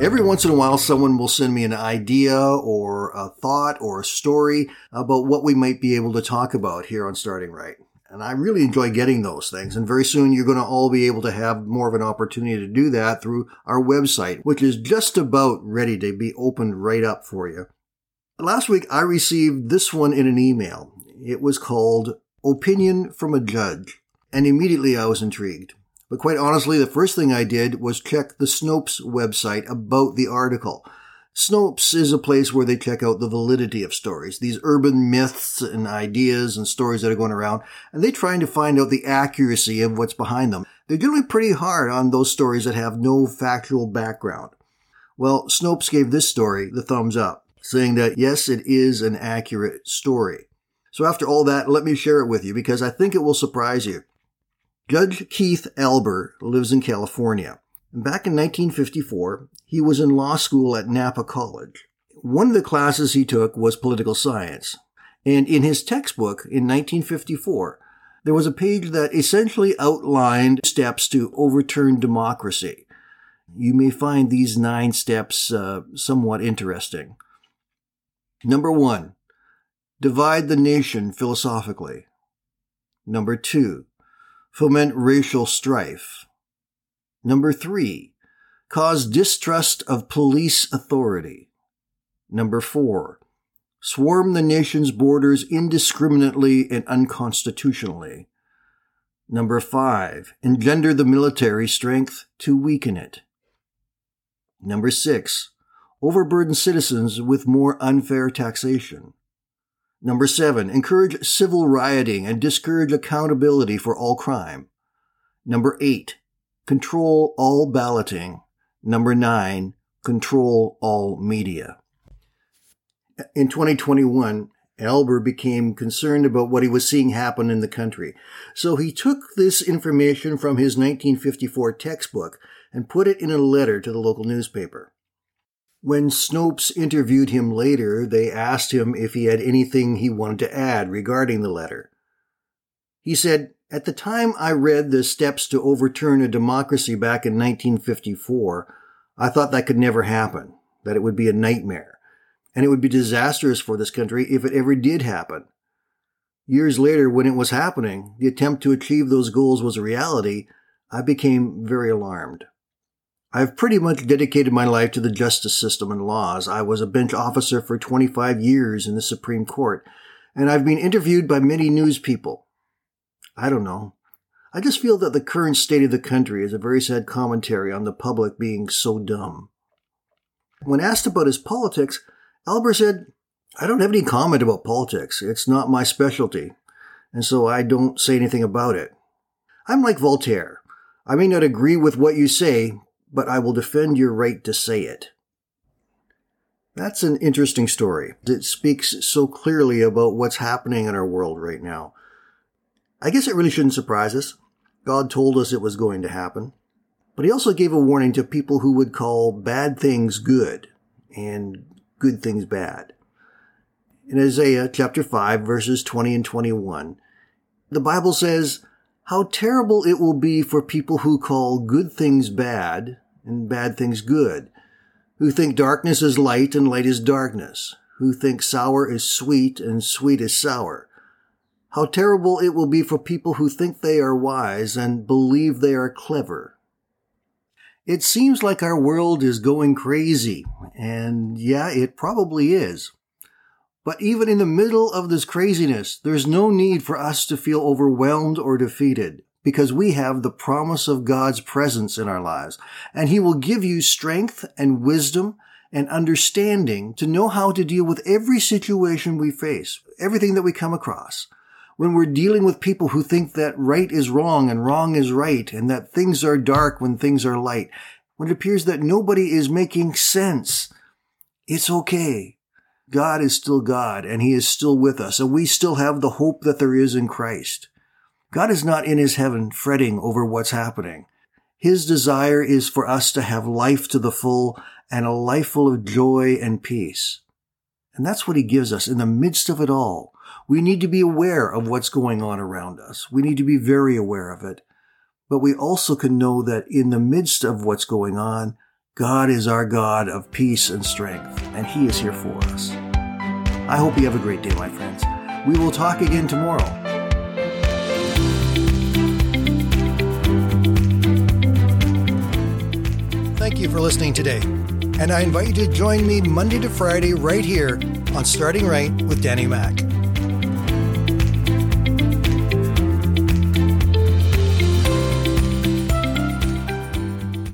Every once in a while, someone will send me an idea or a thought or a story about what we might be able to talk about here on Starting Right. And I really enjoy getting those things. And very soon you're going to all be able to have more of an opportunity to do that through our website, which is just about ready to be opened right up for you. Last week I received this one in an email. It was called Opinion from a Judge. And immediately I was intrigued. But quite honestly, the first thing I did was check the Snopes website about the article. Snopes is a place where they check out the validity of stories, these urban myths and ideas and stories that are going around, and they're trying to find out the accuracy of what's behind them. They're generally pretty hard on those stories that have no factual background. Well, Snopes gave this story the thumbs up, saying that yes, it is an accurate story. So after all that, let me share it with you because I think it will surprise you. Judge Keith Alber lives in California. Back in 1954, he was in law school at Napa College. One of the classes he took was political science. And in his textbook in 1954, there was a page that essentially outlined steps to overturn democracy. You may find these nine steps uh, somewhat interesting. Number one, divide the nation philosophically. Number two, foment racial strife. Number three, cause distrust of police authority. Number four, swarm the nation's borders indiscriminately and unconstitutionally. Number five, engender the military strength to weaken it. Number six, overburden citizens with more unfair taxation. Number seven, encourage civil rioting and discourage accountability for all crime. Number eight, control all balloting. Number nine, control all media. In 2021, Alber became concerned about what he was seeing happen in the country. So he took this information from his 1954 textbook and put it in a letter to the local newspaper. When Snopes interviewed him later, they asked him if he had anything he wanted to add regarding the letter. He said, At the time I read the steps to overturn a democracy back in 1954, I thought that could never happen, that it would be a nightmare, and it would be disastrous for this country if it ever did happen. Years later, when it was happening, the attempt to achieve those goals was a reality, I became very alarmed. I've pretty much dedicated my life to the justice system and laws. I was a bench officer for 25 years in the Supreme Court, and I've been interviewed by many news people. I don't know. I just feel that the current state of the country is a very sad commentary on the public being so dumb. When asked about his politics, Alber said, I don't have any comment about politics. It's not my specialty, and so I don't say anything about it. I'm like Voltaire. I may not agree with what you say, but I will defend your right to say it. That's an interesting story. It speaks so clearly about what's happening in our world right now. I guess it really shouldn't surprise us. God told us it was going to happen. But he also gave a warning to people who would call bad things good and good things bad. In Isaiah chapter 5 verses 20 and 21, the Bible says, how terrible it will be for people who call good things bad and bad things good, who think darkness is light and light is darkness, who think sour is sweet and sweet is sour. How terrible it will be for people who think they are wise and believe they are clever. It seems like our world is going crazy, and yeah, it probably is. But even in the middle of this craziness, there's no need for us to feel overwhelmed or defeated because we have the promise of God's presence in our lives. And He will give you strength and wisdom and understanding to know how to deal with every situation we face, everything that we come across. When we're dealing with people who think that right is wrong and wrong is right and that things are dark when things are light, when it appears that nobody is making sense, it's okay God is still God and he is still with us and we still have the hope that there is in Christ. God is not in his heaven fretting over what's happening. His desire is for us to have life to the full and a life full of joy and peace. And that's what he gives us in the midst of it all. We need to be aware of what's going on around us. We need to be very aware of it. But we also can know that in the midst of what's going on, God is our God of peace and strength, and He is here for us. I hope you have a great day, my friends. We will talk again tomorrow. Thank you for listening today, and I invite you to join me Monday to Friday right here on Starting Right with Danny Mack.